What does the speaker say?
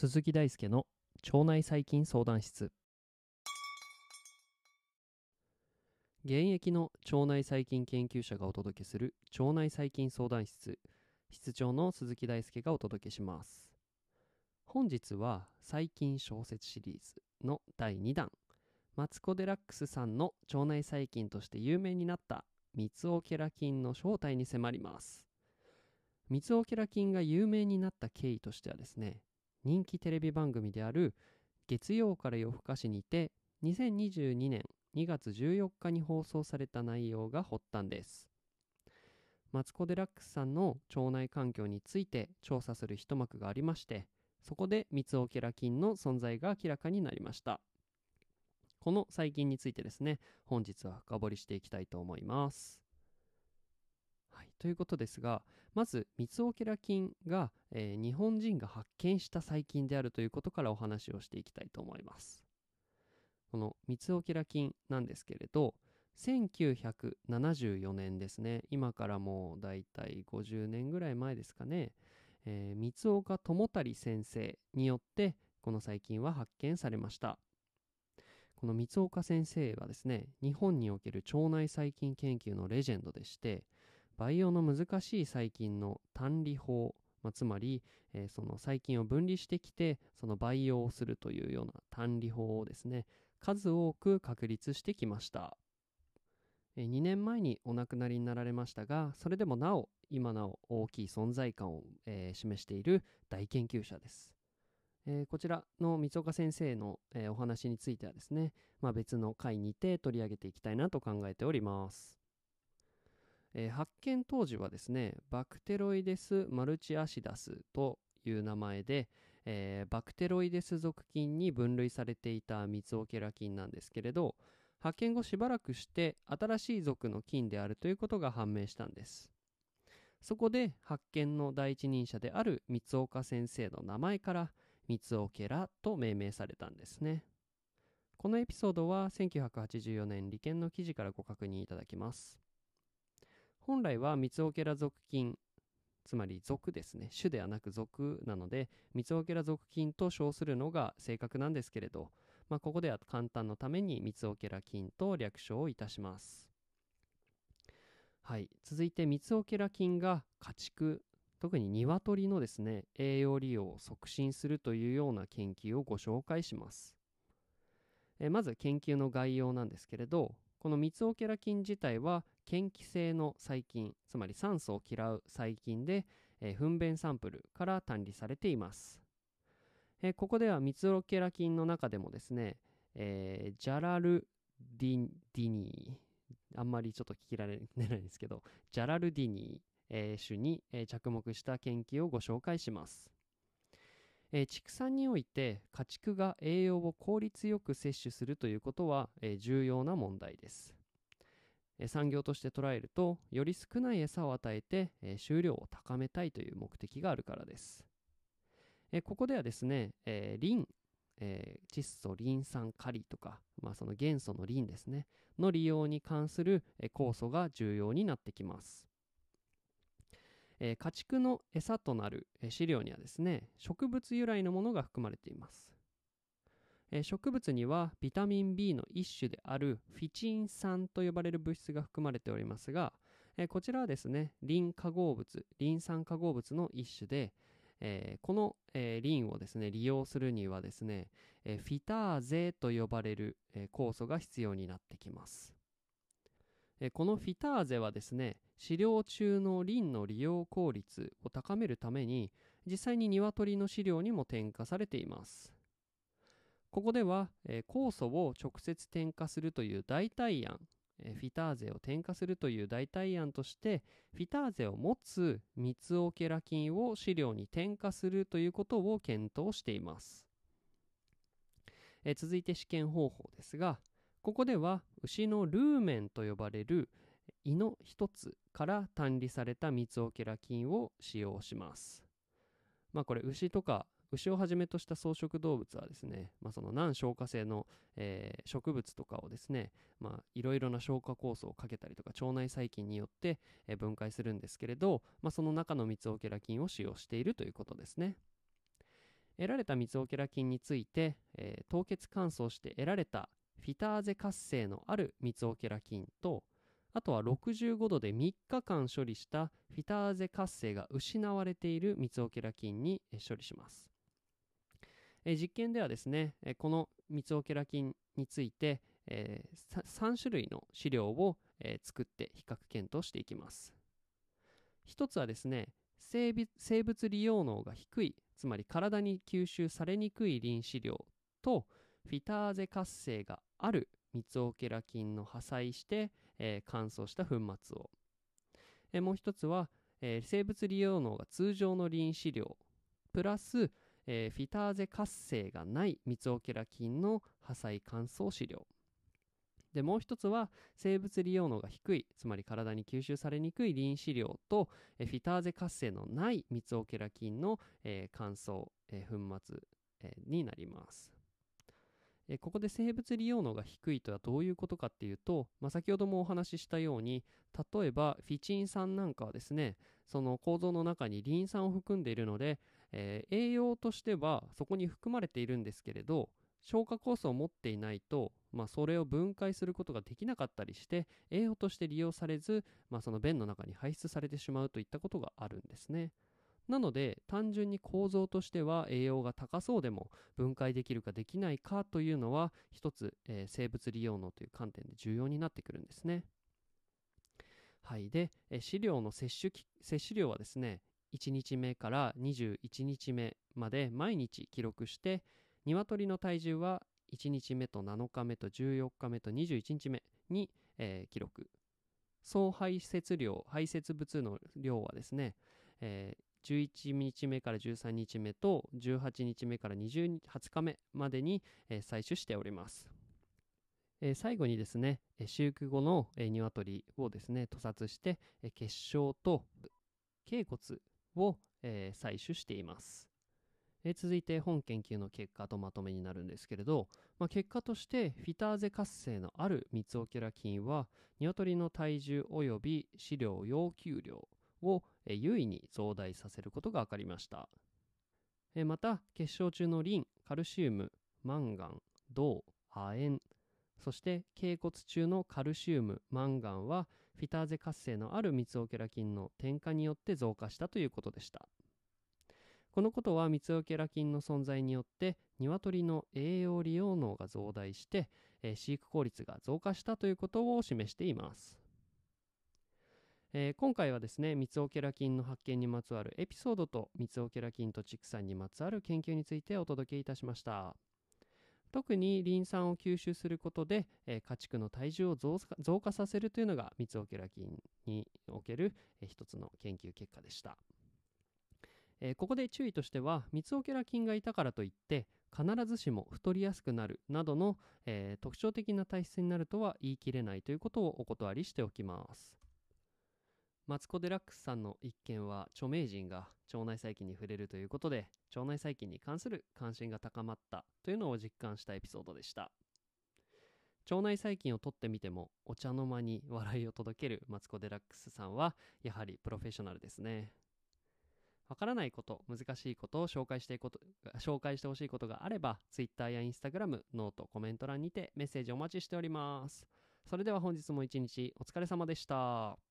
鈴木大輔の腸内細菌相談室。現役の腸内細菌研究者がお届けする腸内細菌相談室。室長の鈴木大輔がお届けします。本日は細菌小説シリーズ。の第2弾。マツコ・デラックスさんの腸内細菌として有名になったミツオケラ菌の正体に迫ります。ミツオケラ菌が有名になった経緯としてはですね人気テレビ番組である月曜から夜更かしにて2022年2月14日に放送された内容が発端です。マツコ・デラックスさんの腸内環境について調査する一幕がありましてそこでミツオケラ菌の存在が明らかになりました。この細菌についてですね本日は深掘りしていきたいと思います。はい、ということですがまずミツオケラ菌が、えー、日本人が発見した細菌であるということからお話をしていきたいと思います。このミツオケラ菌なんですけれど1974年ですね。今からもうだいたい50年ぐらい前ですかね、えー、三岡智足先生によってこの細菌は発見されました。この三岡先生はですね日本における腸内細菌研究のレジェンドでして培養の難しい細菌の単離法、まあ、つまり、えー、その細菌を分離してきてその培養をするというような単離法をですね数多く確立してきました、2年前にお亡くなりになられましたがそれでもなお今なお大きい存在感を、えー、示している大研究者ですえー、こちらの三岡先生の、えー、お話についてはですね、まあ、別の回にて取り上げていきたいなと考えております。え、発見当時はですねバクテロイデス・マルチアシダスという名前で、え、バクテロイデス属菌に分類されていたミツオケラ菌なんですけれど発見後しばらくして新しい属の菌であるということが判明したんです。そこで発見の第一人者である三岡先生の名前からミツオケラと命名されたんですね。このエピソードは1984年利権の記事からご確認いただきます。本来はミツオケラ属菌つまり属ですね。種ではなく属なのでミツオケラ属菌と称するのが正確なんですけれど、まあ、ここでは簡単のためにミツオケラ菌と略称をいたします。はい。続いてミツオケラ菌が家畜特に鶏のですね栄養利用を促進するというような研究をご紹介します。えまず研究の概要なんですけれどこのミツオケラ菌自体は嫌気性の細菌つまり酸素を嫌う細菌で、えー、糞便サンプルから単離されています、えー、ここではミツオケラ菌の中でもですね、えー、ジャラルディディニーあんまりちょっと聞きられないんですけどジャラルディニー、え種に、え着目した研究をご紹介します。え、畜産において家畜が栄養を効率よく摂取するということは、え、重要な問題です、産業として捉えるとより少ない餌を与えて、え収量を高めたいという目的があるからです、えここではですね、えリン、え窒素リン酸カリとか、まあ、その元素のリンですねの利用に関する、え酵素が重要になってきます。えー、家畜の餌となる、えー、飼料にはですね植物由来のものが含まれています、え、植物にはビタミン B の一種であるフィチン酸と呼ばれる物質が含まれておりますが、えこちらはですねリン化合物リン酸化合物の一種で、えこの、えリンをですね利用するにはですね、えフィターゼと呼ばれる、え酵素が必要になってきます、えこのフィターゼはですね飼料中のリンの利用効率を高めるために実際に鶏の飼料にも添加されています。ここでは、え、酵素を直接添加するという代替案、え、フィターゼを添加するという代替案としてフィターゼを持つミツオケラ菌を飼料に添加するということを検討しています、え、続いて試験方法ですがここでは牛のルーメンと呼ばれる胃の一つから単離されたミツオケラ菌を使用します。まあこれ牛とか牛をはじめとした草食動物はですね、まあ、その難消化性の、えー、植物とかをですね、まあ、いろいろな消化酵素をかけたりとか腸内細菌によって、えー、分解するんですけれど、まあ、その中のミツオケラ菌を使用しているということですね。得られたミツオケラ菌について、えー、凍結乾燥して得られたフィターゼ活性のあるミツオケラ菌とあとは65度で3日間処理したフィターゼ活性が失われているミツオケラ菌に処理します。え実験ではですね、えこのミツオケラ菌について、え、3種類の資料を、え、作って比較検討していきます。一つはですね生物利用能が低いつまり体に吸収されにくいリン飼料とフィターゼ活性があるミツオケラ菌の破砕して、え、乾燥した粉末を、え、もう一つは、え、生物利用能が通常のリン飼料プラス、えフィターゼ活性がないミツオケラ菌の破砕乾燥飼料。でもう一つは生物利用能が低いつまり体に吸収されにくいリン飼料とえフィターゼ活性のないミツオケラ菌の、え乾燥、え粉末、えになります。えここで生物利用能が低いとはどういうことかっていうと、まあ、先ほどもお話ししたように例えばフィチン酸なんかはですねその構造の中にリン酸を含んでいるので、えー、栄養としてはそこに含まれているんですけれど消化酵素を持っていないと、まあ、それを分解することができなかったりして栄養として利用されず、まあ、その便の中に排出されてしまうといったことがあるんですね。なので単純に構造としては栄養が高そうでも分解できるかできないかというのは一つ、えー、生物利用能という観点で重要になってくるんですね。はい、で、えー、飼料の摂取摂取量はですね1日目から21日目まで毎日記録して鶏の体重は1日目と7日目と14日目と21日目に、えー、記録総排泄量排泄物の量はですね、えー、11日目から13日目と18日目から20日目までに、えー、採取しております。え、最後にですね、え、飼育後の、えー、鶏をですね、屠殺して、えー、結晶と頸骨を、えー、採取しています。えー、続いて本研究の結果とまとめになるんですけれど、まあ、結果としてフィターゼ活性のあるミツオケラ菌は鶏の体重及び飼料要求量を優位に増大させることが分かりましたまた結晶中のリンカルシウムマンガン銅亜鉛そして頸骨中のカルシウムマンガンはフィターゼ活性のあるミツオケラ菌の添加によって増加したということでしたこのことはミツオケラ菌の存在によって鶏の栄養利用能が増大して、えー、飼育効率が増加したということを示していますえー、今回はですね、ミツオケラ菌の発見にまつわるエピソードと、ミツオケラ菌と畜産にまつわる研究についてお届けいたしました。特にリン酸を吸収することで、えー、家畜の体重を増加させるというのがミツオケラ菌における、えー、一つの研究結果でした。えー、ここで注意としては、ミツオケラ菌がいたからといって、必ずしも太りやすくなるなどの、え、特徴的な体質になるとは言い切れないということをお断りしておきます。マツコ・デラックスさんの一件は著名人が腸内細菌に触れるということで腸内細菌に関する関心が高まったというのを実感したエピソードでした腸内細菌をとってみてもお茶の間に笑いを届けるマツコ・デラックスさんはやはりプロフェッショナルですねわからないこと、難しいことを紹介していこと紹介してほしいことがあれば、Twitter や Instagram、ノート、コメント欄にてメッセージお待ちしております。それでは本日も一日お疲れ様でした。